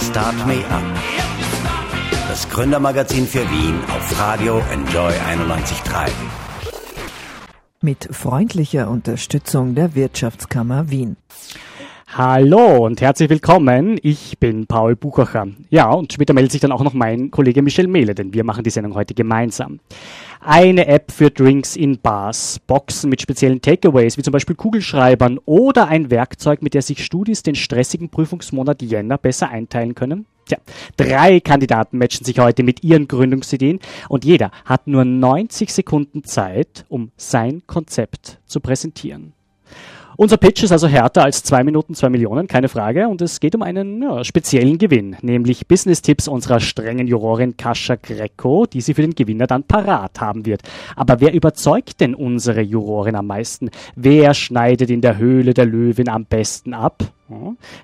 Start Me Up. Das Gründermagazin für Wien auf Radio Enjoy 91.3. Mit freundlicher Unterstützung der Wirtschaftskammer Wien. Hallo und herzlich willkommen. Ich bin Paul Buchacher. Ja, und später meldet sich dann auch noch mein Kollege Michel Mehle, denn wir machen die Sendung heute gemeinsam. Eine App für Drinks in Bars, Boxen mit speziellen Takeaways, wie zum Beispiel Kugelschreibern oder ein Werkzeug, mit der sich Studis den stressigen Prüfungsmonat Jänner besser einteilen können. Tja, drei Kandidaten matchen sich heute mit ihren Gründungsideen und jeder hat nur 90 Sekunden Zeit, um sein Konzept zu präsentieren. Unser Pitch ist also härter als zwei Minuten, zwei Millionen, keine Frage. Und es geht um einen ja, speziellen Gewinn, nämlich Business-Tipps unserer strengen Jurorin Kascha Greco, die sie für den Gewinner dann parat haben wird. Aber wer überzeugt denn unsere Jurorin am meisten? Wer schneidet in der Höhle der Löwin am besten ab?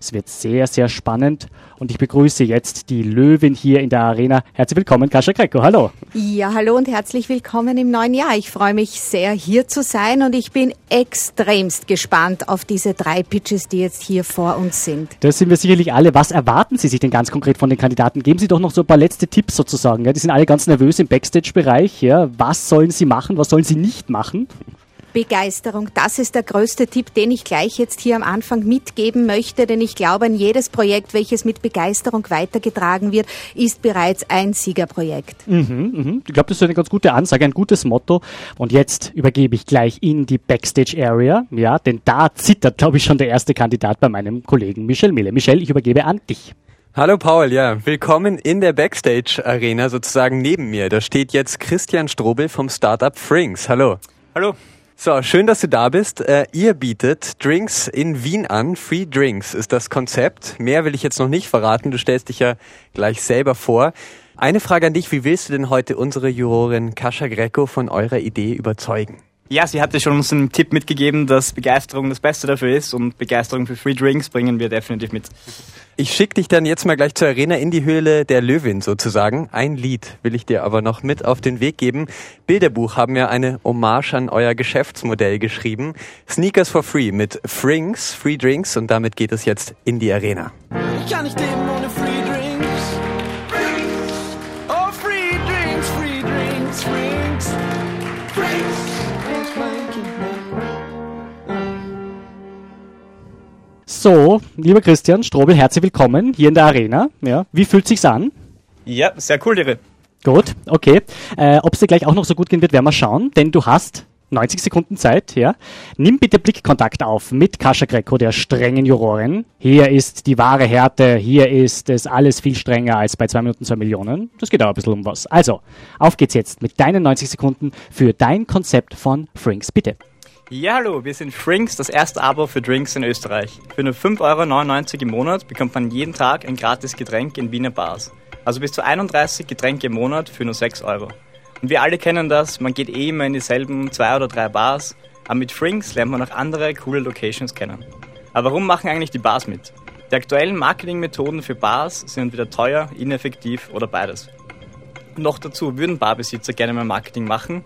Es wird sehr, sehr spannend und ich begrüße jetzt die Löwin hier in der Arena. Herzlich willkommen, Kascha Greco. Hallo. Ja, hallo und herzlich willkommen im neuen Jahr. Ich freue mich sehr, hier zu sein und ich bin extremst gespannt auf diese drei Pitches, die jetzt hier vor uns sind. Das sind wir sicherlich alle. Was erwarten Sie sich denn ganz konkret von den Kandidaten? Geben Sie doch noch so ein paar letzte Tipps sozusagen. Ja? Die sind alle ganz nervös im Backstage-Bereich. Ja? Was sollen sie machen? Was sollen sie nicht machen? Begeisterung. Das ist der größte Tipp, den ich gleich jetzt hier am Anfang mitgeben möchte, denn ich glaube, an jedes Projekt, welches mit Begeisterung weitergetragen wird, ist bereits ein Siegerprojekt. Mhm, mhm. Ich glaube, das ist eine ganz gute Ansage, ein gutes Motto. Und jetzt übergebe ich gleich in die Backstage-Area, ja, denn da zittert, glaube ich, schon der erste Kandidat bei meinem Kollegen Michel Mille. Michel, ich übergebe an dich. Hallo Paul, ja, willkommen in der Backstage-Arena sozusagen neben mir. Da steht jetzt Christian Strobel vom Startup Frings. Hallo. Hallo. So, schön, dass du da bist. Äh, ihr bietet Drinks in Wien an. Free Drinks ist das Konzept. Mehr will ich jetzt noch nicht verraten. Du stellst dich ja gleich selber vor. Eine Frage an dich. Wie willst du denn heute unsere Jurorin Kascha Greco von eurer Idee überzeugen? Ja, sie hatte schon uns einen Tipp mitgegeben, dass Begeisterung das Beste dafür ist und Begeisterung für Free Drinks bringen wir definitiv mit. Ich schicke dich dann jetzt mal gleich zur Arena in die Höhle der Löwin sozusagen. Ein Lied will ich dir aber noch mit auf den Weg geben. Bilderbuch haben ja eine Hommage an euer Geschäftsmodell geschrieben. Sneakers for Free mit Frings, Free Drinks und damit geht es jetzt in die Arena. Ich kann nicht leben ohne Free So, lieber Christian Strobel, herzlich willkommen hier in der Arena. Ja, wie fühlt sich's an? Ja, sehr cool, Ihre. Gut, okay. Äh, Ob es dir gleich auch noch so gut gehen wird, werden wir schauen, denn du hast 90 Sekunden Zeit, ja. Nimm bitte Blickkontakt auf mit Kascha Greco, der strengen Jurorin. Hier ist die wahre Härte, hier ist es alles viel strenger als bei 2 Minuten 2 Millionen. Das geht aber ein bisschen um was. Also, auf geht's jetzt mit deinen 90 Sekunden für dein Konzept von Frinks, bitte. Ja, hallo, wir sind Frinks, das erste Abo für Drinks in Österreich. Für nur 5,99 Euro im Monat bekommt man jeden Tag ein gratis Getränk in Wiener Bars. Also bis zu 31 Getränke im Monat für nur 6 Euro. Und wir alle kennen das, man geht eh immer in dieselben zwei oder drei Bars, aber mit Frinks lernt man auch andere coole Locations kennen. Aber warum machen eigentlich die Bars mit? Die aktuellen Marketingmethoden für Bars sind entweder teuer, ineffektiv oder beides. noch dazu würden Barbesitzer gerne mal Marketing machen,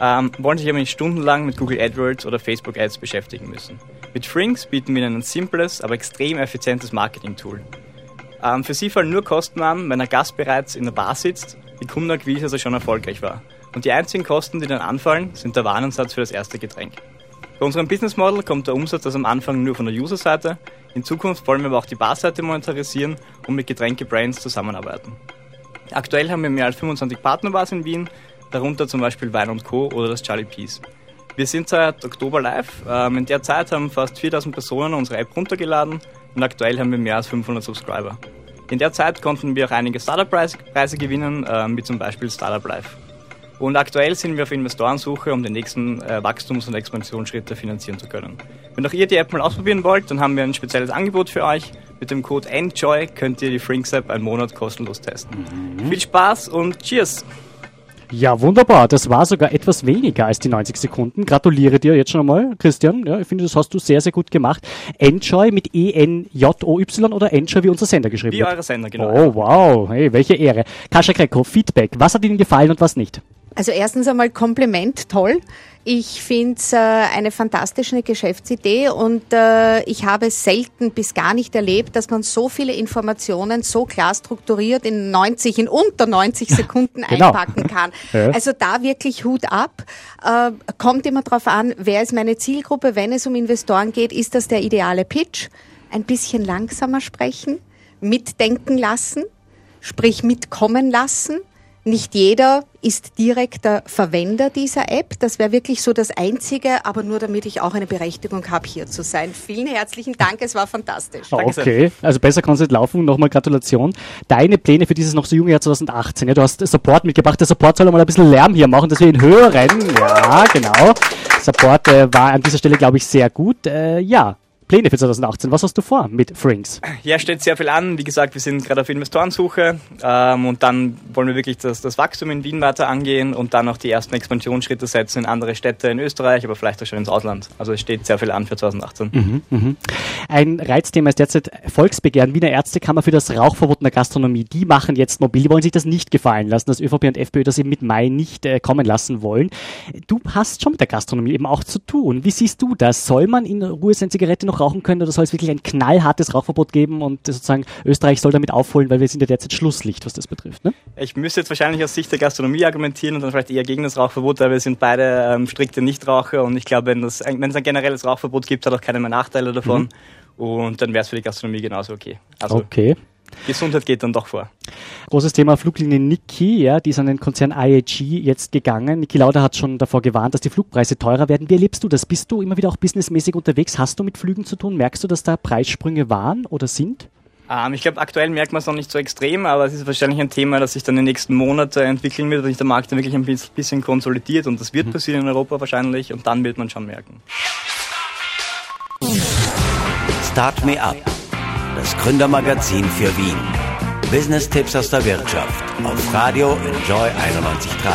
ähm, wollen sich aber nicht stundenlang mit Google AdWords oder Facebook Ads beschäftigen müssen. Mit Frinks bieten wir Ihnen ein simples, aber extrem effizientes Marketing-Tool. Ähm, für Sie fallen nur Kosten an, wenn ein Gast bereits in der Bar sitzt, die Kundenakquise also schon erfolgreich war. Und die einzigen Kosten, die dann anfallen, sind der Wareneinsatz für das erste Getränk. Bei unserem Business Model kommt der Umsatz also am Anfang nur von der User-Seite. In Zukunft wollen wir aber auch die Barseite monetarisieren und mit Getränke-Brands zusammenarbeiten. Aktuell haben wir mehr als 25 Partnerbars in Wien, darunter zum Beispiel Wein Co. oder das Charlie Peace. Wir sind seit Oktober live. Ähm, in der Zeit haben fast 4000 Personen unsere App runtergeladen und aktuell haben wir mehr als 500 Subscriber. In der Zeit konnten wir auch einige Startup-Preise gewinnen, ähm, wie zum Beispiel Startup Live. Und aktuell sind wir auf Investorensuche, um die nächsten äh, Wachstums- und Expansionsschritte finanzieren zu können. Wenn auch ihr die App mal ausprobieren wollt, dann haben wir ein spezielles Angebot für euch. Mit dem Code ENJOY könnt ihr die Frinks App einen Monat kostenlos testen. Mhm. Viel Spaß und Cheers! Ja, wunderbar. Das war sogar etwas weniger als die 90 Sekunden. Gratuliere dir jetzt schon einmal, Christian. Ja, ich finde, das hast du sehr, sehr gut gemacht. Enjoy mit E-N-J-O-Y oder Enjoy wie unser Sender geschrieben wie wird? Euer Sender, genau. Oh, wow. Hey, welche Ehre. Kascha Greco, Feedback. Was hat Ihnen gefallen und was nicht? Also erstens einmal Kompliment, toll. Ich finde es äh, eine fantastische Geschäftsidee und äh, ich habe selten bis gar nicht erlebt, dass man so viele Informationen so klar strukturiert in 90, in unter 90 Sekunden genau. einpacken kann. Ja. Also da wirklich Hut ab. Äh, kommt immer darauf an, wer ist meine Zielgruppe. Wenn es um Investoren geht, ist das der ideale Pitch. Ein bisschen langsamer sprechen, mitdenken lassen, sprich mitkommen lassen nicht jeder ist direkter Verwender dieser App. Das wäre wirklich so das Einzige, aber nur damit ich auch eine Berechtigung habe, hier zu sein. Vielen herzlichen Dank, es war fantastisch. Okay, also besser kann es nicht laufen. Nochmal Gratulation. Deine Pläne für dieses noch so junge Jahr 2018. Ja, du hast Support mitgebracht. Der Support soll mal ein bisschen Lärm hier machen, dass wir ihn hören. Ja, genau. Support äh, war an dieser Stelle, glaube ich, sehr gut. Äh, ja, Pläne für 2018. Was hast du vor mit Frinks? Ja, steht sehr viel an. Wie gesagt, wir sind gerade auf Investorensuche ähm, und dann wollen wir wirklich das, das, Wachstum in Wien weiter angehen und dann auch die ersten Expansionsschritte setzen in andere Städte in Österreich, aber vielleicht auch schon ins Ausland. Also es steht sehr viel an für 2018. Mhm, mh. Ein Reizthema ist derzeit Volksbegehren Wiener Ärztekammer für das Rauchverbot in der Gastronomie. Die machen jetzt mobil, die wollen sich das nicht gefallen lassen, dass ÖVP und FPÖ das eben mit Mai nicht äh, kommen lassen wollen. Du hast schon mit der Gastronomie eben auch zu tun. Wie siehst du das? Soll man in Ruhe seine Zigarette noch noch rauchen können oder soll es wirklich ein knallhartes Rauchverbot geben und sozusagen Österreich soll damit aufholen, weil wir sind ja derzeit Schlusslicht, was das betrifft. Ne? Ich müsste jetzt wahrscheinlich aus Sicht der Gastronomie argumentieren und dann vielleicht eher gegen das Rauchverbot, weil wir sind beide ähm, strikte Nichtraucher und ich glaube, wenn, es ein generelles Rauchverbot gibt, hat auch keine mehr Nachteile davon. Mhm. Und dann wäre es für die Gastronomie genauso okay. Also okay. Gesundheit geht dann doch vor. Großes Thema Fluglinie Niki, ja, die ist an den Konzern IAG jetzt gegangen. Niki Lauda hat schon davor gewarnt, dass die Flugpreise teurer werden. Wie erlebst du das? Bist du immer wieder auch businessmäßig unterwegs? Hast du mit Flügen zu tun? Merkst du, dass da Preissprünge waren oder sind? Ähm, ich glaube, aktuell merkt man es noch nicht so extrem, aber es ist wahrscheinlich ein Thema, das sich dann in den nächsten Monaten entwickeln wird, wenn sich der Markt dann wirklich ein bisschen konsolidiert und das wird mhm. passieren in Europa wahrscheinlich und dann wird man schon merken. Start Me Up das Gründermagazin für Wien. Business-Tipps aus der Wirtschaft auf Radio Enjoy 91.3.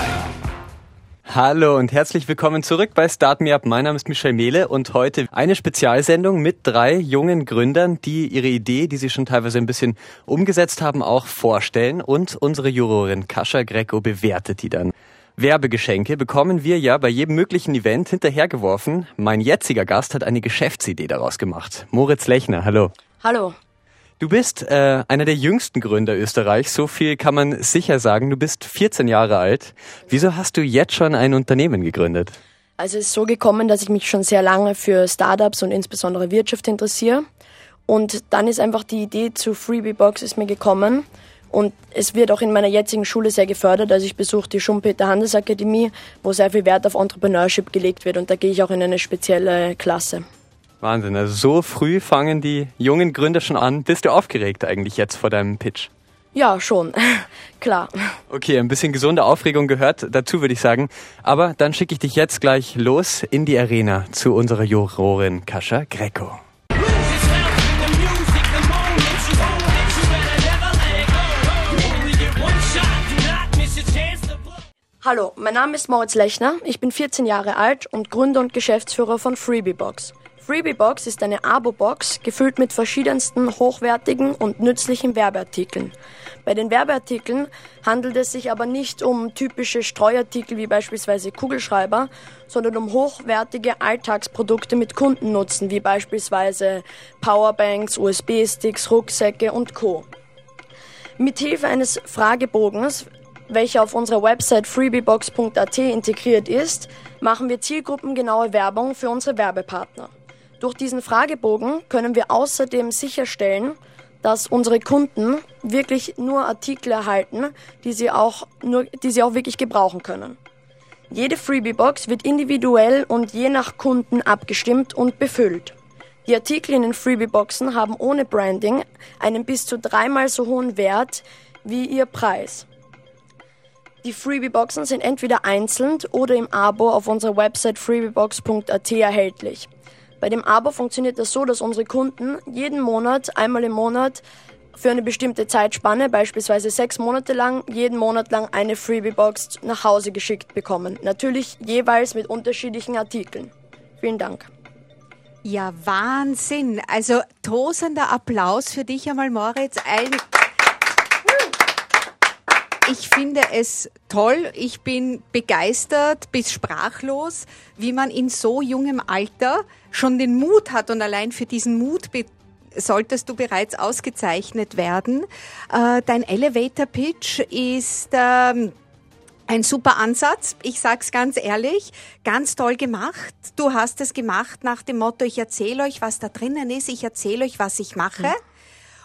Hallo und herzlich willkommen zurück bei Start Me Up. Mein Name ist Michel Mehle und heute eine Spezialsendung mit drei jungen Gründern, die ihre Idee, die sie schon teilweise ein bisschen umgesetzt haben, auch vorstellen und unsere Jurorin Kascha Greco bewertet die dann. Werbegeschenke bekommen wir ja bei jedem möglichen Event hinterhergeworfen. Mein jetziger Gast hat eine Geschäftsidee daraus gemacht. Moritz Lechner, hallo. Hallo. Du bist äh, einer der jüngsten Gründer Österreichs, so viel kann man sicher sagen. Du bist 14 Jahre alt. Wieso hast du jetzt schon ein Unternehmen gegründet? Also es ist so gekommen, dass ich mich schon sehr lange für Startups und insbesondere Wirtschaft interessiere. Und dann ist einfach die Idee zu Freebie Box ist mir gekommen. Und es wird auch in meiner jetzigen Schule sehr gefördert. Also ich besuche die Schumpeter Handelsakademie, wo sehr viel Wert auf Entrepreneurship gelegt wird. Und da gehe ich auch in eine spezielle Klasse. Wahnsinn, also so früh fangen die jungen Gründer schon an. Bist du aufgeregt eigentlich jetzt vor deinem Pitch? Ja, schon. Klar. Okay, ein bisschen gesunde Aufregung gehört dazu, würde ich sagen. Aber dann schicke ich dich jetzt gleich los in die Arena zu unserer Jurorin Kascha Greco. Hallo, mein Name ist Moritz Lechner, ich bin 14 Jahre alt und Gründer und Geschäftsführer von Freebiebox. Freebiebox ist eine Abo-Box, gefüllt mit verschiedensten hochwertigen und nützlichen Werbeartikeln. Bei den Werbeartikeln handelt es sich aber nicht um typische Streuartikel wie beispielsweise Kugelschreiber, sondern um hochwertige Alltagsprodukte mit Kundennutzen wie beispielsweise Powerbanks, USB-Sticks, Rucksäcke und Co. Mithilfe eines Fragebogens, welcher auf unserer Website freebiebox.at integriert ist, machen wir zielgruppengenaue Werbung für unsere Werbepartner. Durch diesen Fragebogen können wir außerdem sicherstellen, dass unsere Kunden wirklich nur Artikel erhalten, die sie auch, nur, die sie auch wirklich gebrauchen können. Jede Freebie-Box wird individuell und je nach Kunden abgestimmt und befüllt. Die Artikel in den Freebie-Boxen haben ohne Branding einen bis zu dreimal so hohen Wert wie ihr Preis. Die Freebie-Boxen sind entweder einzeln oder im Abo auf unserer Website freebiebox.at erhältlich. Bei dem Abo funktioniert das so, dass unsere Kunden jeden Monat, einmal im Monat, für eine bestimmte Zeitspanne, beispielsweise sechs Monate lang, jeden Monat lang eine Freebie-Box nach Hause geschickt bekommen. Natürlich jeweils mit unterschiedlichen Artikeln. Vielen Dank. Ja, Wahnsinn. Also tosender Applaus für dich einmal, Moritz. Ein ich finde es toll. Ich bin begeistert bis sprachlos, wie man in so jungem Alter schon den Mut hat und allein für diesen Mut solltest du bereits ausgezeichnet werden. Äh, dein Elevator Pitch ist ähm, ein super Ansatz. Ich sag's ganz ehrlich, ganz toll gemacht. Du hast es gemacht nach dem Motto: Ich erzähle euch, was da drinnen ist. Ich erzähle euch, was ich mache. Mhm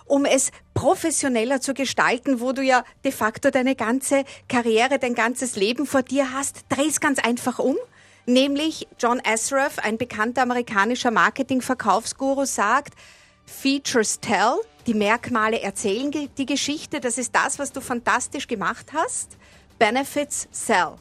um es professioneller zu gestalten, wo du ja de facto deine ganze Karriere, dein ganzes Leben vor dir hast, dreh es ganz einfach um. Nämlich John Asraf, ein bekannter amerikanischer Marketing-Verkaufsguru, sagt, Features tell, die Merkmale erzählen die Geschichte, das ist das, was du fantastisch gemacht hast. Benefits sell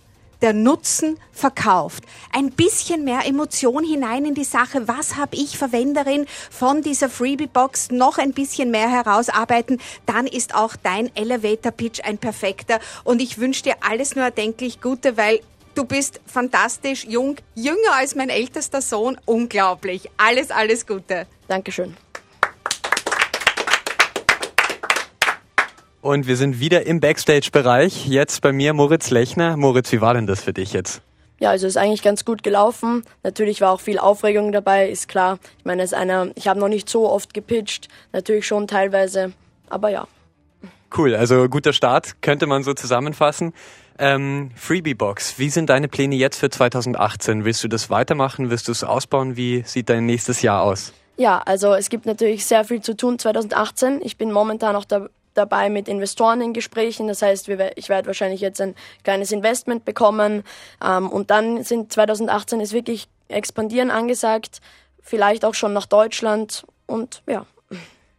der Nutzen verkauft. Ein bisschen mehr Emotion hinein in die Sache. Was habe ich Verwenderin von dieser Freebie-Box noch ein bisschen mehr herausarbeiten? Dann ist auch dein Elevator-Pitch ein perfekter. Und ich wünsche dir alles nur erdenklich Gute, weil Du bist fantastisch, jung, jünger als mein ältester Sohn. Unglaublich. Alles, alles Gute. Dankeschön. Und wir sind wieder im Backstage-Bereich. Jetzt bei mir Moritz Lechner. Moritz, wie war denn das für dich jetzt? Ja, also ist eigentlich ganz gut gelaufen. Natürlich war auch viel Aufregung dabei, ist klar. Ich meine, es ist einer, ich habe noch nicht so oft gepitcht, natürlich schon teilweise, aber ja. Cool, also guter Start, könnte man so zusammenfassen. Ähm, Freebie Box, wie sind deine Pläne jetzt für 2018? Willst du das weitermachen? Willst du es ausbauen? Wie sieht dein nächstes Jahr aus? Ja, also es gibt natürlich sehr viel zu tun 2018. Ich bin momentan auch da, dabei mit Investoren in Gesprächen. Das heißt, ich werde wahrscheinlich jetzt ein kleines Investment bekommen. Ähm, und dann sind 2018 ist wirklich expandieren angesagt. Vielleicht auch schon nach Deutschland. Und ja.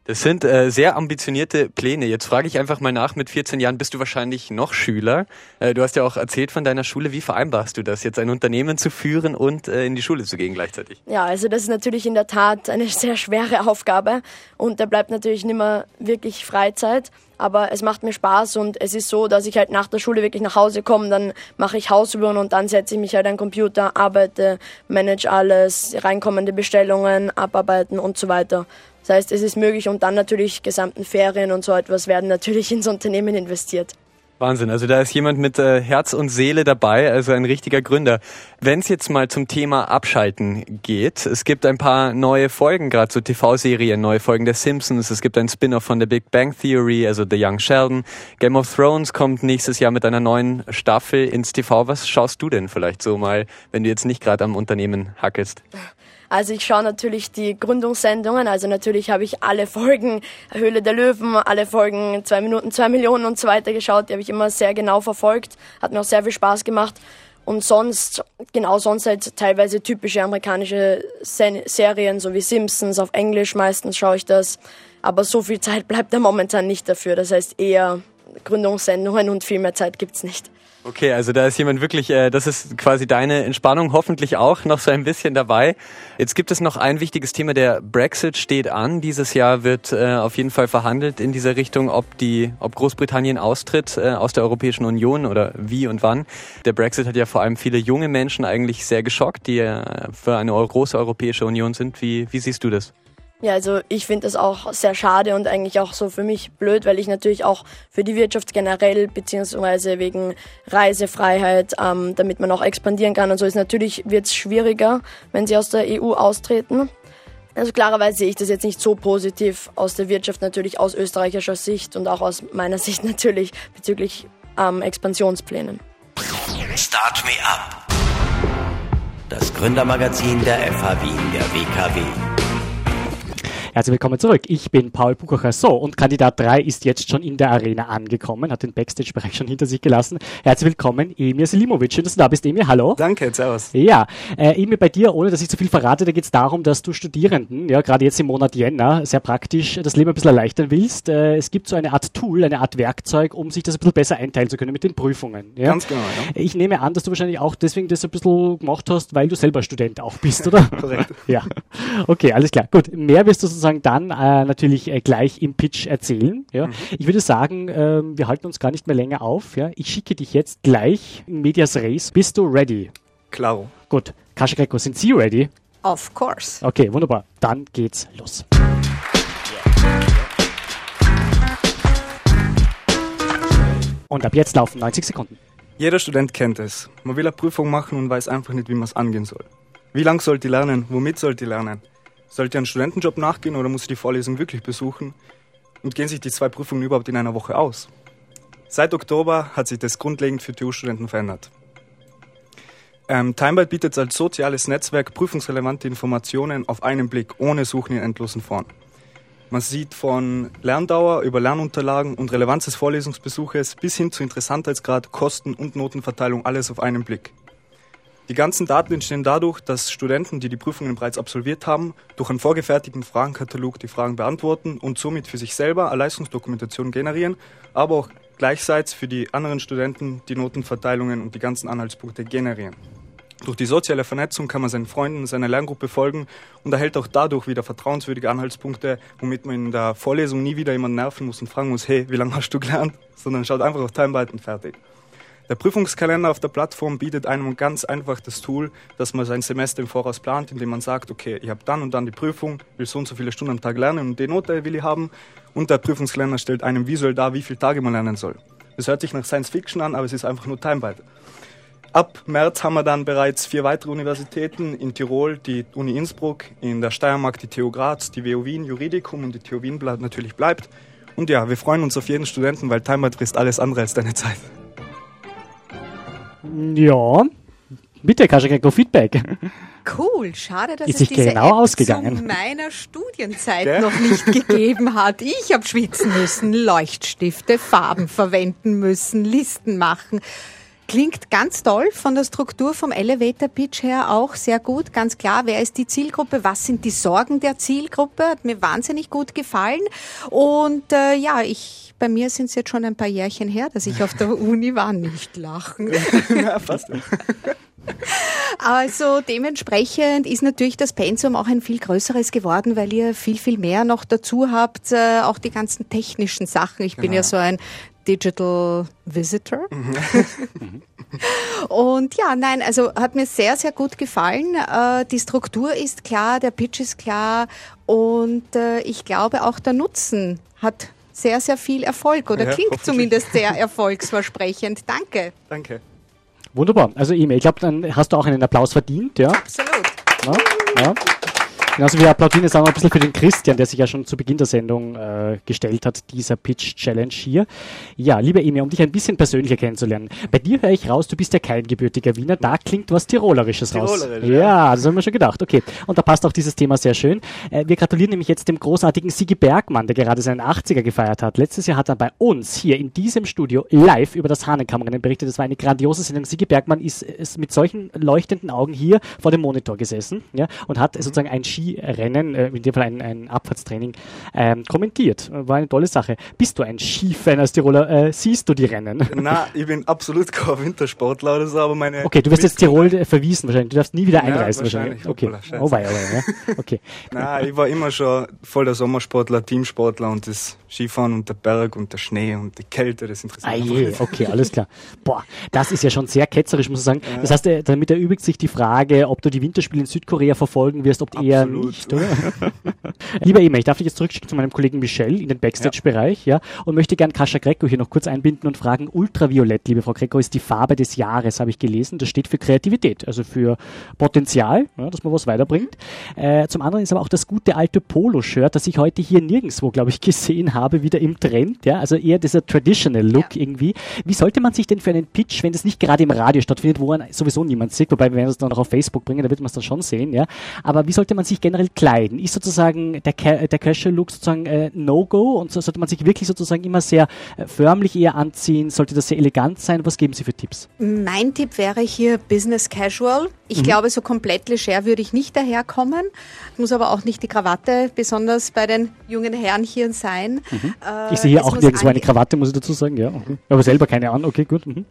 Das sind äh, sehr ambitionierte Pläne. Jetzt frage ich einfach mal nach, mit 14 Jahren bist du wahrscheinlich noch Schüler. Äh, du hast ja auch erzählt von deiner Schule. Wie vereinbarst du das, jetzt ein Unternehmen zu führen und äh, in die Schule zu gehen gleichzeitig? Ja, also das ist natürlich in der Tat eine sehr schwere Aufgabe und da bleibt natürlich nicht mehr wirklich Freizeit. Aber es macht mir Spaß und es ist so, dass ich halt nach der Schule wirklich nach Hause komme, dann mache ich Hausübungen und dann setze ich mich halt an den Computer, arbeite, manage alles, reinkommende Bestellungen, abarbeiten und so weiter. Das heißt, es ist möglich und dann natürlich gesamten Ferien und so etwas werden natürlich ins Unternehmen investiert. Wahnsinn, also da ist jemand mit äh, Herz und Seele dabei, also ein richtiger Gründer. Wenn es jetzt mal zum Thema Abschalten geht, es gibt ein paar neue Folgen, gerade so TV-Serien, neue Folgen der Simpsons, es gibt ein Spin-off von der Big Bang Theory, also The Young Sheldon. Game of Thrones kommt nächstes Jahr mit einer neuen Staffel ins TV. Was schaust du denn vielleicht so mal, wenn du jetzt nicht gerade am Unternehmen hackelst? Also ich schaue natürlich die Gründungssendungen, also natürlich habe ich alle Folgen Höhle der Löwen, alle Folgen zwei Minuten, zwei Millionen und so weiter geschaut, die habe ich immer sehr genau verfolgt, hat mir auch sehr viel Spaß gemacht. Und sonst, genau sonst halt teilweise typische amerikanische Serien, so wie Simpsons, auf Englisch meistens schaue ich das. Aber so viel Zeit bleibt da momentan nicht dafür. Das heißt eher Gründungssendungen und viel mehr Zeit gibt's nicht. Okay, also da ist jemand wirklich, äh, das ist quasi deine Entspannung hoffentlich auch noch so ein bisschen dabei. Jetzt gibt es noch ein wichtiges Thema, der Brexit steht an. Dieses Jahr wird äh, auf jeden Fall verhandelt in dieser Richtung, ob die, ob Großbritannien austritt äh, aus der Europäischen Union oder wie und wann. Der Brexit hat ja vor allem viele junge Menschen eigentlich sehr geschockt, die äh, für eine große Europäische Union sind. Wie, wie siehst du das? Ja, also ich finde das auch sehr schade und eigentlich auch so für mich blöd, weil ich natürlich auch für die Wirtschaft generell beziehungsweise wegen Reisefreiheit, ähm, damit man auch expandieren kann und so ist natürlich wird es schwieriger, wenn sie aus der EU austreten. Also klarerweise sehe ich das jetzt nicht so positiv aus der Wirtschaft, natürlich aus österreichischer Sicht und auch aus meiner Sicht natürlich bezüglich ähm, Expansionsplänen. Start me up. Das Gründermagazin der FH Wien, der WKW. Herzlich willkommen zurück. Ich bin Paul Buchacher. So, und Kandidat 3 ist jetzt schon in der Arena angekommen, hat den Backstage-Bereich schon hinter sich gelassen. Herzlich willkommen, Emir Selimovic. Schön, dass du da bist, Emir. Hallo. Danke, servus. Ja, äh, Emir, bei dir, ohne dass ich zu viel verrate, da geht es darum, dass du Studierenden, ja, gerade jetzt im Monat Jänner, sehr praktisch das Leben ein bisschen erleichtern willst. Äh, es gibt so eine Art Tool, eine Art Werkzeug, um sich das ein bisschen besser einteilen zu können mit den Prüfungen. Ja? Ganz genau, ja. Ich nehme an, dass du wahrscheinlich auch deswegen das ein bisschen gemacht hast, weil du selber Student auch bist, oder? Korrekt. Ja. Okay, alles klar. Gut, mehr wirst du sozusagen dann äh, natürlich äh, gleich im Pitch erzählen. Ja. Mhm. Ich würde sagen, äh, wir halten uns gar nicht mehr länger auf. Ja. Ich schicke dich jetzt gleich in Medias Race. Bist du ready? Klaro. Gut. Kascha Greco, sind Sie ready? Of course. Okay, wunderbar. Dann geht's los. Und ab jetzt laufen 90 Sekunden. Jeder Student kennt es. Man will eine Prüfung machen und weiß einfach nicht, wie man es angehen soll. Wie lange sollt ihr lernen? Womit sollt ihr lernen? Sollt ihr einen Studentenjob nachgehen oder muss ihr die Vorlesung wirklich besuchen? Und gehen sich die zwei Prüfungen überhaupt in einer Woche aus? Seit Oktober hat sich das grundlegend für TU-Studenten verändert. Ähm, Timebite bietet als soziales Netzwerk prüfungsrelevante Informationen auf einen Blick, ohne Suchen in endlosen Foren. Man sieht von Lerndauer über Lernunterlagen und Relevanz des Vorlesungsbesuches bis hin zu Interessantheitsgrad, Kosten und Notenverteilung alles auf einen Blick. Die ganzen Daten entstehen dadurch, dass Studenten, die die Prüfungen bereits absolviert haben, durch einen vorgefertigten Fragenkatalog die Fragen beantworten und somit für sich selber eine Leistungsdokumentation generieren, aber auch gleichzeitig für die anderen Studenten die Notenverteilungen und die ganzen Anhaltspunkte generieren. Durch die soziale Vernetzung kann man seinen Freunden, seiner Lerngruppe folgen und erhält auch dadurch wieder vertrauenswürdige Anhaltspunkte, womit man in der Vorlesung nie wieder jemanden nerven muss und fragen muss, hey, wie lange hast du gelernt? Sondern schaut einfach auf Timebite und fertig. Der Prüfungskalender auf der Plattform bietet einem ganz einfach das Tool, dass man sein Semester im Voraus plant, indem man sagt, okay, ich habe dann und dann die Prüfung, will so und so viele Stunden am Tag lernen und die Note will ich haben. Und der Prüfungskalender stellt einem visuell dar, wie viele Tage man lernen soll. Das hört sich nach Science Fiction an, aber es ist einfach nur Timebite. Ab März haben wir dann bereits vier weitere Universitäten in Tirol, die Uni Innsbruck, in der Steiermark die TU Graz, die WU Wien, Juridikum und die TU Wien natürlich bleibt. Und ja, wir freuen uns auf jeden Studenten, weil Timebite ist alles andere als deine Zeit. Ja, bitte, Kaschakeko, Feedback. Cool, schade, dass Ist es sich diese genau App ausgegangen. zu meiner Studienzeit Gell? noch nicht gegeben hat. Ich habe schwitzen müssen, Leuchtstifte, Farben verwenden müssen, Listen machen. Klingt ganz toll von der Struktur vom Elevator Pitch her auch sehr gut. Ganz klar, wer ist die Zielgruppe? Was sind die Sorgen der Zielgruppe? Hat mir wahnsinnig gut gefallen. Und äh, ja, ich bei mir sind es jetzt schon ein paar Jährchen her, dass ich auf der Uni war. Nicht lachen. ja, fast. Also dementsprechend ist natürlich das Pensum auch ein viel größeres geworden, weil ihr viel, viel mehr noch dazu habt, äh, auch die ganzen technischen Sachen. Ich bin ja so ein Digital Visitor. Und ja, nein, also hat mir sehr, sehr gut gefallen. Äh, Die Struktur ist klar, der Pitch ist klar und äh, ich glaube auch der Nutzen hat sehr, sehr viel Erfolg oder Ja, klingt zumindest sehr erfolgsversprechend. Danke. Danke. Wunderbar. Also E-Mail, ich glaube, dann hast du auch einen Applaus verdient, ja. Absolut. ja, ja. Genauso wie applaudieren jetzt auch noch ein bisschen für den Christian, der sich ja schon zu Beginn der Sendung äh, gestellt hat, dieser Pitch-Challenge hier. Ja, lieber Emil, um dich ein bisschen persönlicher kennenzulernen. Bei dir höre ich raus, du bist ja kein gebürtiger Wiener, da klingt was Tirolerisches raus. Tirolerisch, ja. ja. das haben wir schon gedacht. Okay, und da passt auch dieses Thema sehr schön. Äh, wir gratulieren nämlich jetzt dem großartigen Sigi Bergmann, der gerade seinen 80er gefeiert hat. Letztes Jahr hat er bei uns hier in diesem Studio live über das Hahnenkammrennen berichtet. Das war eine grandiose Sendung. Sigi Bergmann ist, ist mit solchen leuchtenden Augen hier vor dem Monitor gesessen ja, und hat sozusagen ein Skirennen, äh, in dem Fall ein, ein Abfahrtstraining, ähm, kommentiert. War eine tolle Sache. Bist du ein Skifan als Tiroler? Äh, siehst du die Rennen? Na, ich bin absolut kein Wintersportler oder so, aber meine. Okay, du wirst jetzt Tirol äh, verwiesen wahrscheinlich. Du darfst nie wieder Ja, einreisen wahrscheinlich. wahrscheinlich. Okay. Oh wei, oh ja. Okay. Na, ich war immer schon voll der Sommersportler, Teamsportler und das Skifahren und der Berg und der Schnee und die Kälte, das interessiert Ah je, okay, alles klar. Boah, das ist ja schon sehr ketzerisch, muss ich sagen. Das heißt, äh, damit erübrigt sich die Frage, ob du die Winterspiele in Südkorea verfolgen wirst, ob eher Absolut. Nicht, oder? Lieber Emma, ich darf dich jetzt zurückschicken zu meinem Kollegen Michel in den Backstage-Bereich, ja, und möchte gern Kascha Greco hier noch kurz einbinden und fragen, Ultraviolett, liebe Frau Greco, ist die Farbe des Jahres, habe ich gelesen. Das steht für Kreativität, also für Potenzial, ja, dass man was weiterbringt. Äh, zum anderen ist aber auch das gute alte Polo-Shirt, das ich heute hier nirgendwo, glaube ich, gesehen habe, wieder im Trend, ja, also eher dieser Traditional Look Ja. irgendwie. Wie sollte man sich denn für einen Pitch, wenn das nicht gerade im Radio stattfindet, wo sowieso niemand sieht, wobei wir werden es dann auch auf Facebook bringen, da wird man es dann schon sehen, ja. Aber wie sollte man sich generell kleiden? Ist sozusagen der, Ca der Casual Look sozusagen äh, No-Go und so sollte man sich wirklich sozusagen immer sehr äh, förmlich eher anziehen? Sollte das sehr elegant sein? Was geben Sie für Tipps? Mein Tipp wäre hier Business Casual. Ich Mhm. glaube, so komplett leger würde ich nicht daherkommen. Muss aber auch nicht die Krawatte, besonders bei den jungen Herren hier sein. Äh, Mhm. Ich sehe hier auch nirgendwo eine Krawatte, muss ich dazu sagen, ja. Mhm. Aber selber keine an, okay, gut. Mhm.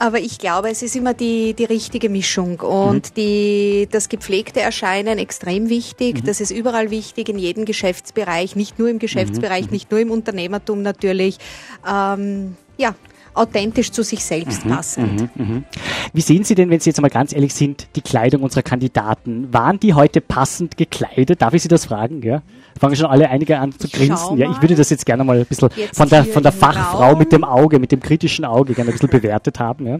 Aber ich glaube, es ist immer die, die richtige Mischung und Mhm. die, das gepflegte Erscheinen extrem wichtig. Mhm. Das ist überall wichtig, in jedem Geschäftsbereich, nicht nur im Geschäftsbereich, Mhm. nicht nur im Unternehmertum natürlich. Ähm, ja, authentisch zu sich selbst passend. Wie sehen Sie denn, wenn Sie jetzt mal ganz ehrlich sind, die Kleidung unserer Kandidaten? Waren die heute passend gekleidet? Darf ich Sie das fragen? Ja? Fangen schon alle einige an zu grinsen. Ja, ich würde das jetzt gerne mal ein bisschen Jetzt von der, von der Fachfrau Raum. mit dem Auge, mit dem kritischen Auge gerne ein bisschen bewertet haben. Ja,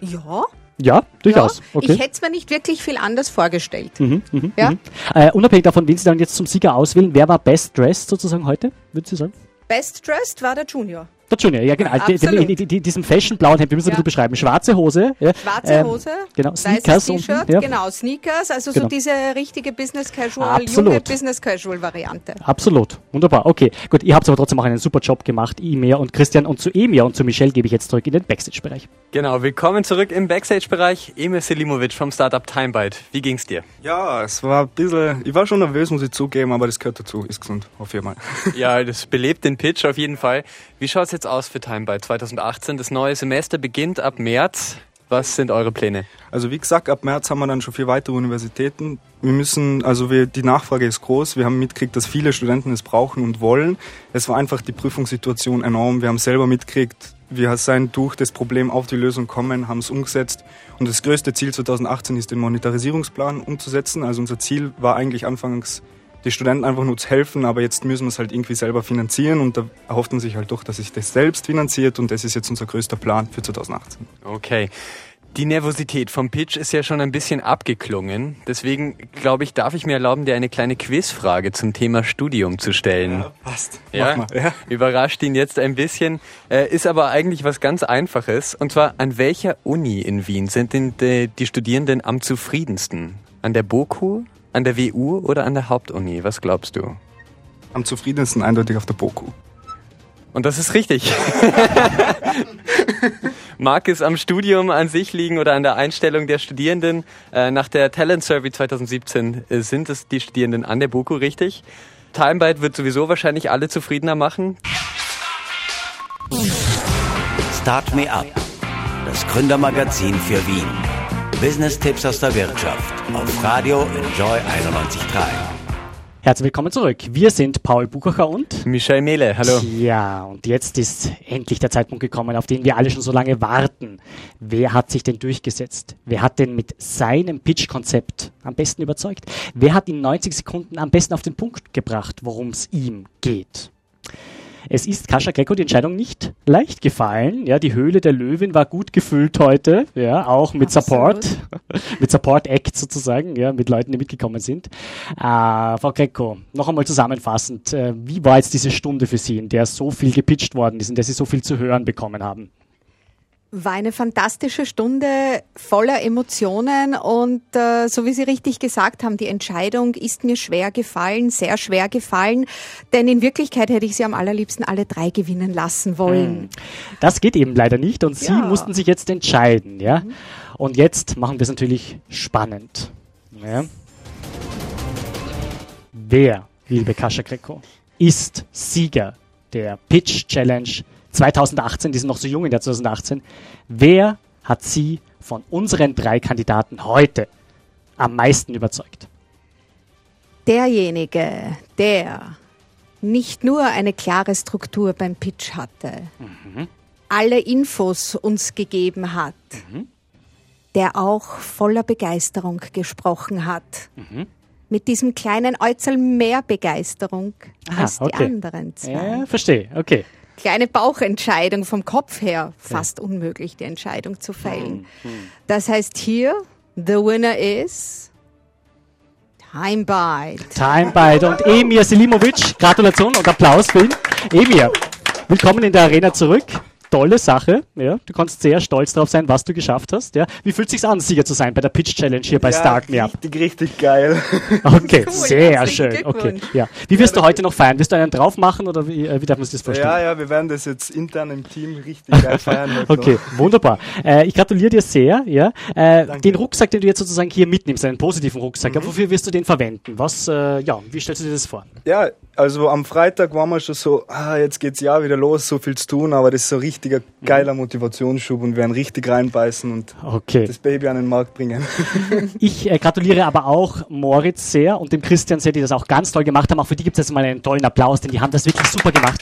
Ja, ja durchaus. ja. okay. ich hätte es mir nicht wirklich viel anders vorgestellt. Mhm, mhm, Ja? mhm. Äh, unabhängig davon, wen Sie dann jetzt zum Sieger auswählen, wer war Best Dressed sozusagen heute, würden Sie sagen? Best dressed war der Junior. Der Junior, ja genau. Absolut. die, die, die, diesem Fashion-blauen Hemd, wir müssen ein Ja. bisschen beschreiben. Schwarze Hose. Ja, Schwarze ähm, Hose, genau, weißes Sneakers T-Shirt, ja. genau, Sneakers, also Genau. so diese richtige Business Casual, Absolut. junge Business Casual Variante. Absolut. Wunderbar. Okay, gut. Ihr habt aber trotzdem auch einen super Job gemacht, Emir und Christian. Und zu Emir und zu Michelle gebe ich jetzt zurück in den Backstage-Bereich. Genau, willkommen zurück im Backstage-Bereich. Emil Selimovic vom Startup Timebyte. Wie ging's dir? Ja, es war ein bisschen, ich war schon nervös, muss ich zugeben, aber das gehört dazu, ist gesund, auf jeden Fall. Ja, das belebt den Pitch auf jeden Fall. Wie schaut's jetzt aus für Timebyte 2018? Das neue Semester beginnt ab März. Was sind eure Pläne? Also wie gesagt, ab März haben wir dann schon vier weitere Universitäten. Wir müssen, also wir, die Nachfrage ist groß. Wir haben mitgekriegt, dass viele Studenten es brauchen und wollen. Es war einfach die Prüfungssituation enorm. Wir haben selber mitgekriegt, wir seien durch das Problem auf die Lösung kommen, haben es umgesetzt. Und das größte Ziel 2018 ist, den Monetarisierungsplan umzusetzen. Also unser Ziel war eigentlich anfangs, die Studenten einfach nur zu helfen, aber jetzt müssen wir es halt irgendwie selber finanzieren und da erhofft man sich halt doch, dass sich das selbst finanziert und das ist jetzt unser größter Plan für 2018. Okay. Die Nervosität vom Pitch ist ja schon ein bisschen abgeklungen. Deswegen, glaube ich, darf ich mir erlauben, dir eine kleine Quizfrage zum Thema Studium zu stellen. passt. Ja, Mach mal. Ja. überrascht ihn jetzt ein bisschen, äh, ist aber eigentlich was ganz Einfaches. Und zwar, an welcher Uni in Wien sind denn die, die Studierenden am zufriedensten? An der BOKU, an der WU oder an der Hauptuni? Was glaubst du? Am zufriedensten eindeutig auf der BOKU. Und das ist richtig. Mag es am Studium an sich liegen oder an der Einstellung der Studierenden? Äh, nach der Talent Survey 2017 äh, sind es die Studierenden an der BOKU richtig. Timebyte wird sowieso wahrscheinlich alle zufriedener machen. Start Me Up, das Gründermagazin für Wien. Business-Tipps aus der Wirtschaft auf Radio Enjoy 91.3. Herzlich willkommen zurück. Wir sind Paul Buchacher und Michel Mehle, hallo. Ja, und jetzt ist endlich der Zeitpunkt gekommen, auf den wir alle schon so lange warten. Wer hat sich denn durchgesetzt? Wer hat denn mit seinem Pitch-Konzept am besten überzeugt? Wer hat in 90 Sekunden am besten auf den Punkt gebracht, worum es ihm geht? Es ist Kascha Greco die Entscheidung nicht leicht gefallen. Ja, die Höhle der Löwin war gut gefüllt heute. Ja, auch mit Absolut. Support. mit Support Act sozusagen. Ja, mit Leuten, die mitgekommen sind. Äh, Frau Greco, noch einmal zusammenfassend. Äh, wie war jetzt diese Stunde für Sie, in der so viel gepitcht worden ist, in der Sie so viel zu hören bekommen haben? War eine fantastische Stunde voller Emotionen und äh, so wie Sie richtig gesagt haben, die Entscheidung ist mir schwer gefallen, sehr schwer gefallen, denn in Wirklichkeit hätte ich sie am allerliebsten alle drei gewinnen lassen wollen. Das geht eben leider nicht und Sie Ja. mussten sich jetzt entscheiden, ja. Und jetzt machen wir es natürlich spannend. Ja. Wer, liebe Kascha Greco, ist Sieger der Pitch Challenge 2018? Die sind noch so jung in der 2018. Wer hat Sie von unseren drei Kandidaten heute am meisten überzeugt? Derjenige, der nicht nur eine klare Struktur beim Pitch hatte, alle Infos uns gegeben hat, der auch voller Begeisterung gesprochen hat. Mit diesem kleinen Äußerl mehr Begeisterung Ah, als die okay. anderen zwei. Ja, verstehe. Okay. Kleine Bauchentscheidung vom Kopf her, fast unmöglich, die Entscheidung zu fällen. Das heißt hier, the winner is Time Bite. Timebite und Emir Selimovic. Gratulation und Applaus für ihn. Emir, willkommen in der Arena zurück. Tolle Sache. Ja, du kannst sehr stolz darauf sein, was du geschafft hast. Ja. Wie fühlt es sich an, Sieger zu sein bei der Pitch Challenge hier bei Start Me Up? Richtig, richtig geil. Okay, Cool, sehr schön. Okay, ja. Wie wirst du heute noch feiern? Wirst du einen drauf machen oder wie, äh, wie darf man sich das vorstellen? Ja, ja, wir werden das jetzt intern im Team richtig geil feiern. heute Okay, noch. wunderbar. Äh, ich gratuliere dir sehr. Ja. Äh, den Rucksack, den du jetzt sozusagen hier mitnimmst, einen positiven Rucksack, Mhm. ja, wofür wirst du den verwenden? Was, äh, ja, wie stellst du dir das vor? Ja, also am Freitag waren wir schon so, ah, jetzt geht's ja wieder los, so viel zu tun, aber das ist so ein richtiger geiler Motivationsschub und wir werden richtig reinbeißen und Okay. das Baby an den Markt bringen. Ich äh, gratuliere aber auch Moritz sehr und dem Christian sehr, die das auch ganz toll gemacht haben. Auch für die gibt es jetzt mal einen tollen Applaus, denn die haben das wirklich super gemacht.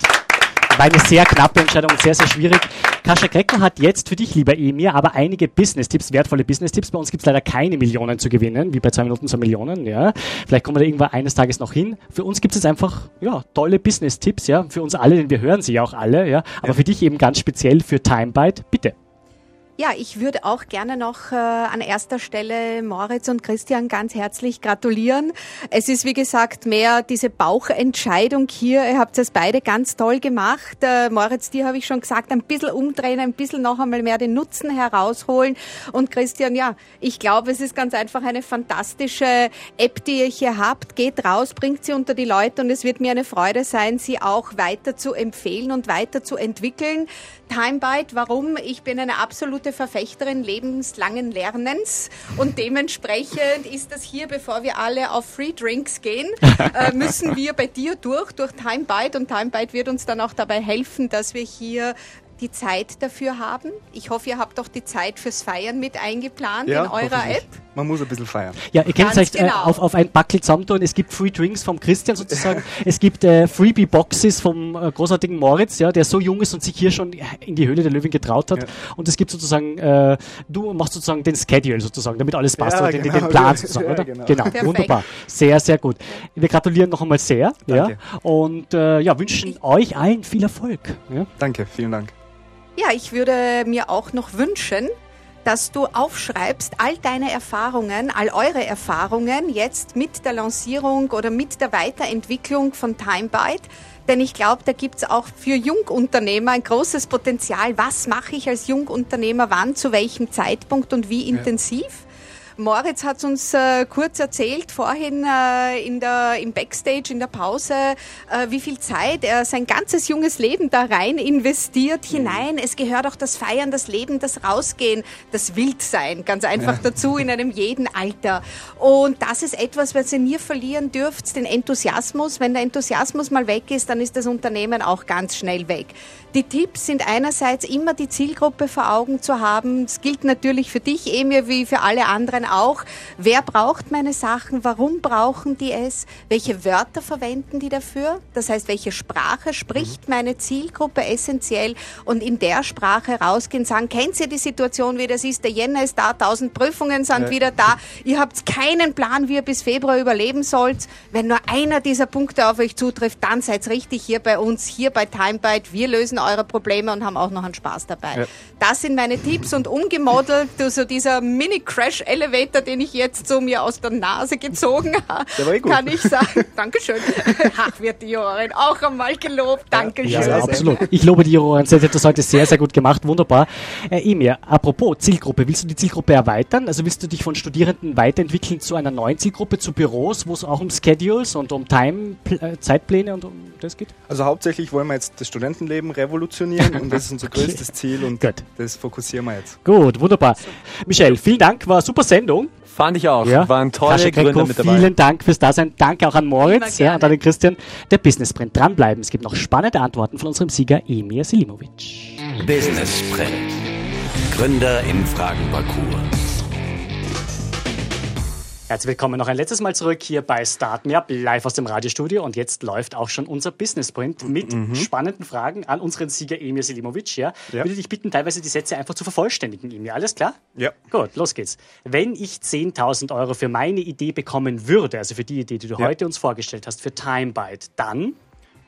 War eine sehr knappe Entscheidung, sehr, sehr schwierig. Kascha Grecker hat jetzt für dich, lieber Emir, aber einige Business-Tipps, wertvolle Business-Tipps. Bei uns gibt es leider keine Millionen zu gewinnen, wie bei zwei Minuten zwei Millionen. Ja. Vielleicht kommen wir da irgendwann eines Tages noch hin. Für uns gibt es jetzt einfach ja, tolle Business-Tipps, ja, für uns alle, denn wir hören sie ja auch alle, ja. Aber ja. für dich eben ganz speziell für TimeBite, bitte. Ja, ich würde auch gerne noch äh, an erster Stelle Moritz und Christian ganz herzlich gratulieren. Es ist, wie gesagt, mehr diese Bauchentscheidung hier. Ihr habt es beide ganz toll gemacht. Äh, Moritz, dir habe ich schon gesagt, ein bisschen umdrehen, ein bisschen noch einmal mehr den Nutzen herausholen. Und Christian, ja, ich glaube, es ist ganz einfach eine fantastische App, die ihr hier habt. Geht raus, bringt sie unter die Leute und es wird mir eine Freude sein, sie auch weiter zu empfehlen und weiter zu entwickeln. Timebite, warum? Ich bin eine absolute Verfechterin lebenslangen Lernens und dementsprechend ist das hier, bevor wir alle auf Free Drinks gehen, äh, müssen wir bei dir durch, durch Timebite und Timebite wird uns dann auch dabei helfen, dass wir hier die Zeit dafür haben. Ich hoffe, ihr habt doch die Zeit fürs Feiern mit eingeplant ja, in eurer App. Man muss ein bisschen feiern. Ja, ihr könnt es euch äh, genau. äh, auf, auf ein Backel zusammentun. Es gibt Free Drinks vom Christian sozusagen. es gibt äh, Freebie Boxes vom äh, großartigen Moritz, ja, der so jung ist und sich hier schon in die Höhle der Löwen getraut hat. Ja. Und es gibt sozusagen, äh, du machst sozusagen den Schedule sozusagen, damit alles passt, ja, den, genau. den, Plan sozusagen, oder? genau, genau. wunderbar. Sehr, sehr gut. Wir gratulieren noch einmal sehr. Danke. Ja, und äh, ja, wünschen euch allen viel Erfolg. Ja. Danke, vielen Dank. Ja, ich würde mir auch noch wünschen, dass du aufschreibst all deine Erfahrungen, all eure Erfahrungen jetzt mit der Lancierung oder mit der Weiterentwicklung von TimeBite. Denn ich glaube, da gibt es auch für Jungunternehmer ein großes Potenzial. Was mache ich als Jungunternehmer wann, zu welchem Zeitpunkt und wie intensiv? Ja. Moritz hat uns äh, kurz erzählt vorhin äh, in der, im Backstage, in der Pause, äh, wie viel Zeit er sein ganzes junges Leben da rein investiert, mhm. hinein. Es gehört auch das Feiern, das Leben, das Rausgehen, das Wildsein ganz einfach ja. dazu in einem jeden Alter. Und das ist etwas, was ihr nie verlieren dürft, den Enthusiasmus. Wenn der Enthusiasmus mal weg ist, dann ist das Unternehmen auch ganz schnell weg. Die Tipps sind einerseits immer die Zielgruppe vor Augen zu haben. Es gilt natürlich für dich, Emir, wie für alle anderen auch. Wer braucht meine Sachen? Warum brauchen die es? Welche Wörter verwenden die dafür? Das heißt, welche Sprache spricht mhm. meine Zielgruppe essentiell? Und in der Sprache rausgehen, sagen, kennt ihr die Situation, wie das ist? Der Jänner ist da, tausend Prüfungen sind ja. wieder da. Ihr habt keinen Plan, wie ihr bis Februar überleben sollt. Wenn nur einer dieser Punkte auf euch zutrifft, dann seid richtig hier bei uns, hier bei TimeBite. Wir lösen eure Probleme und haben auch noch einen Spaß dabei. Ja. Das sind meine Tipps und umgemodelt, so dieser Mini-Crash-Elevator, den ich jetzt so mir aus der Nase gezogen habe, eh kann ich sagen, Dankeschön. Ach, wird die Jurorin auch einmal gelobt. Dankeschön. Ja, ja, absolut. Ich lobe die Jurorin. Sie hat das heute sehr, sehr gut gemacht. Wunderbar. Äh, Emir, apropos Zielgruppe. Willst du die Zielgruppe erweitern? Also willst du dich von Studierenden weiterentwickeln zu einer neuen Zielgruppe, zu Büros, wo es auch um Schedules und um Time, äh, Zeitpläne und um das geht? Also hauptsächlich wollen wir jetzt das Studentenleben revolutionieren revolutionieren und das ist unser okay. größtes Ziel und Gut. das fokussieren wir jetzt. Gut, wunderbar. Michelle, vielen Dank, war eine super Sendung. Fand ich auch. Ja. Waren tolle Kascha Gründer Greco, mit dabei. Vielen Dank fürs Dasein. Danke auch an Moritz ja, und an den Christian. Der Business Sprint. Dranbleiben. Es gibt noch spannende Antworten von unserem Sieger Emir Selimovic. Business Sprint. Gründer im Fragenparcours. Herzlich willkommen noch ein letztes Mal zurück hier bei Start Me Up, live aus dem Radiostudio. Und jetzt läuft auch schon unser Business Sprint mit mhm. spannenden Fragen an unseren Sieger Emir Selimovic. Ja. ja. Würde dich bitten, teilweise die Sätze einfach zu vervollständigen, Emir. Alles klar? Ja. Gut, los geht's. Wenn ich 10.000 Euro für meine Idee bekommen würde, also für die Idee, die du ja. heute uns vorgestellt hast, für TimeBite, dann?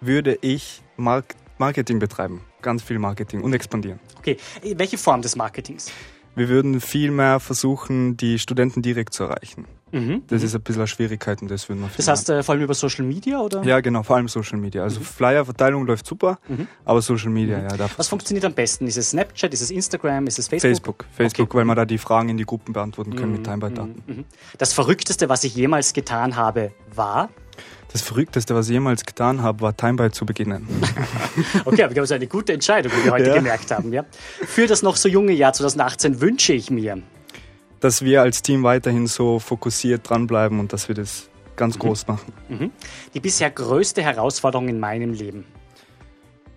Würde ich Mark Marketing betreiben. Ganz viel Marketing und expandieren. Okay. Welche Form des Marketings? Wir würden viel mehr versuchen, die Studenten direkt zu erreichen. Mhm. Das mhm. ist ein bisschen eine Schwierigkeit und das würden wir Das heißt äh, vor allem über Social Media oder? Ja, genau, vor allem Social Media. Also mhm. Flyer-Verteilung läuft super, mhm. aber Social Media, mhm. ja. Was funktioniert am besten? Ist es Snapchat, ist es Instagram, ist es Facebook? Facebook, Facebook, okay. weil wir da die Fragen in die Gruppen beantworten können mit Timebite-Daten. Das Verrückteste, was ich jemals getan habe, war? Das Verrückteste, was ich jemals getan habe, war Timebite zu beginnen. okay, aber das ist eine gute Entscheidung, wie wir heute ja. gemerkt haben. Ja. Für das noch so junge Jahr 2018 wünsche ich mir, dass wir als Team weiterhin so fokussiert dranbleiben und dass wir das ganz mhm. groß machen. Mhm. Die bisher größte Herausforderung in meinem Leben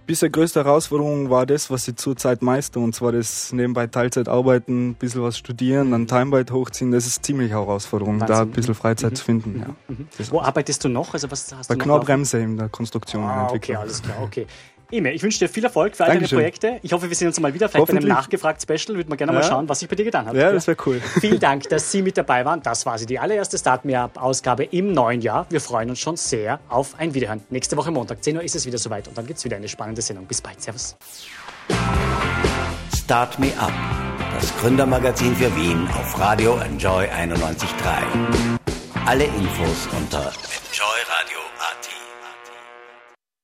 bisher größte Herausforderung war das, was ich zurzeit meiste, und zwar das nebenbei Teilzeit arbeiten, ein bisschen was studieren, dann Timebite hochziehen. Das ist ziemlich Herausforderung, Wahnsinn. da ein bisschen Freizeit mhm. zu finden. Ja. Mhm. Wo arbeitest du noch? Also was hast Bei du noch Knorrbremse in der Konstruktion. Ah, okay, alles klar, okay. Ime, ich wünsche dir viel Erfolg für all deine Dankeschön. Projekte. Ich hoffe, wir sehen uns mal wieder. Vielleicht bei einem. Nachgefragt-Special. Würde man gerne mal Ja. schauen, was sich bei dir getan hat. Ja, das wäre cool. Vielen Dank, dass Sie mit dabei waren. Das war sie, die allererste Start Me Up-Ausgabe im neuen Jahr. Wir freuen uns schon sehr auf ein Wiederhören. Nächste Woche Montag, 10 Uhr ist es wieder soweit und dann gibt es wieder eine spannende Sendung. Bis bald. Servus. Start Me Up, das Gründermagazin für Wien auf Radio Enjoy 91.3. Alle Infos unter enjoy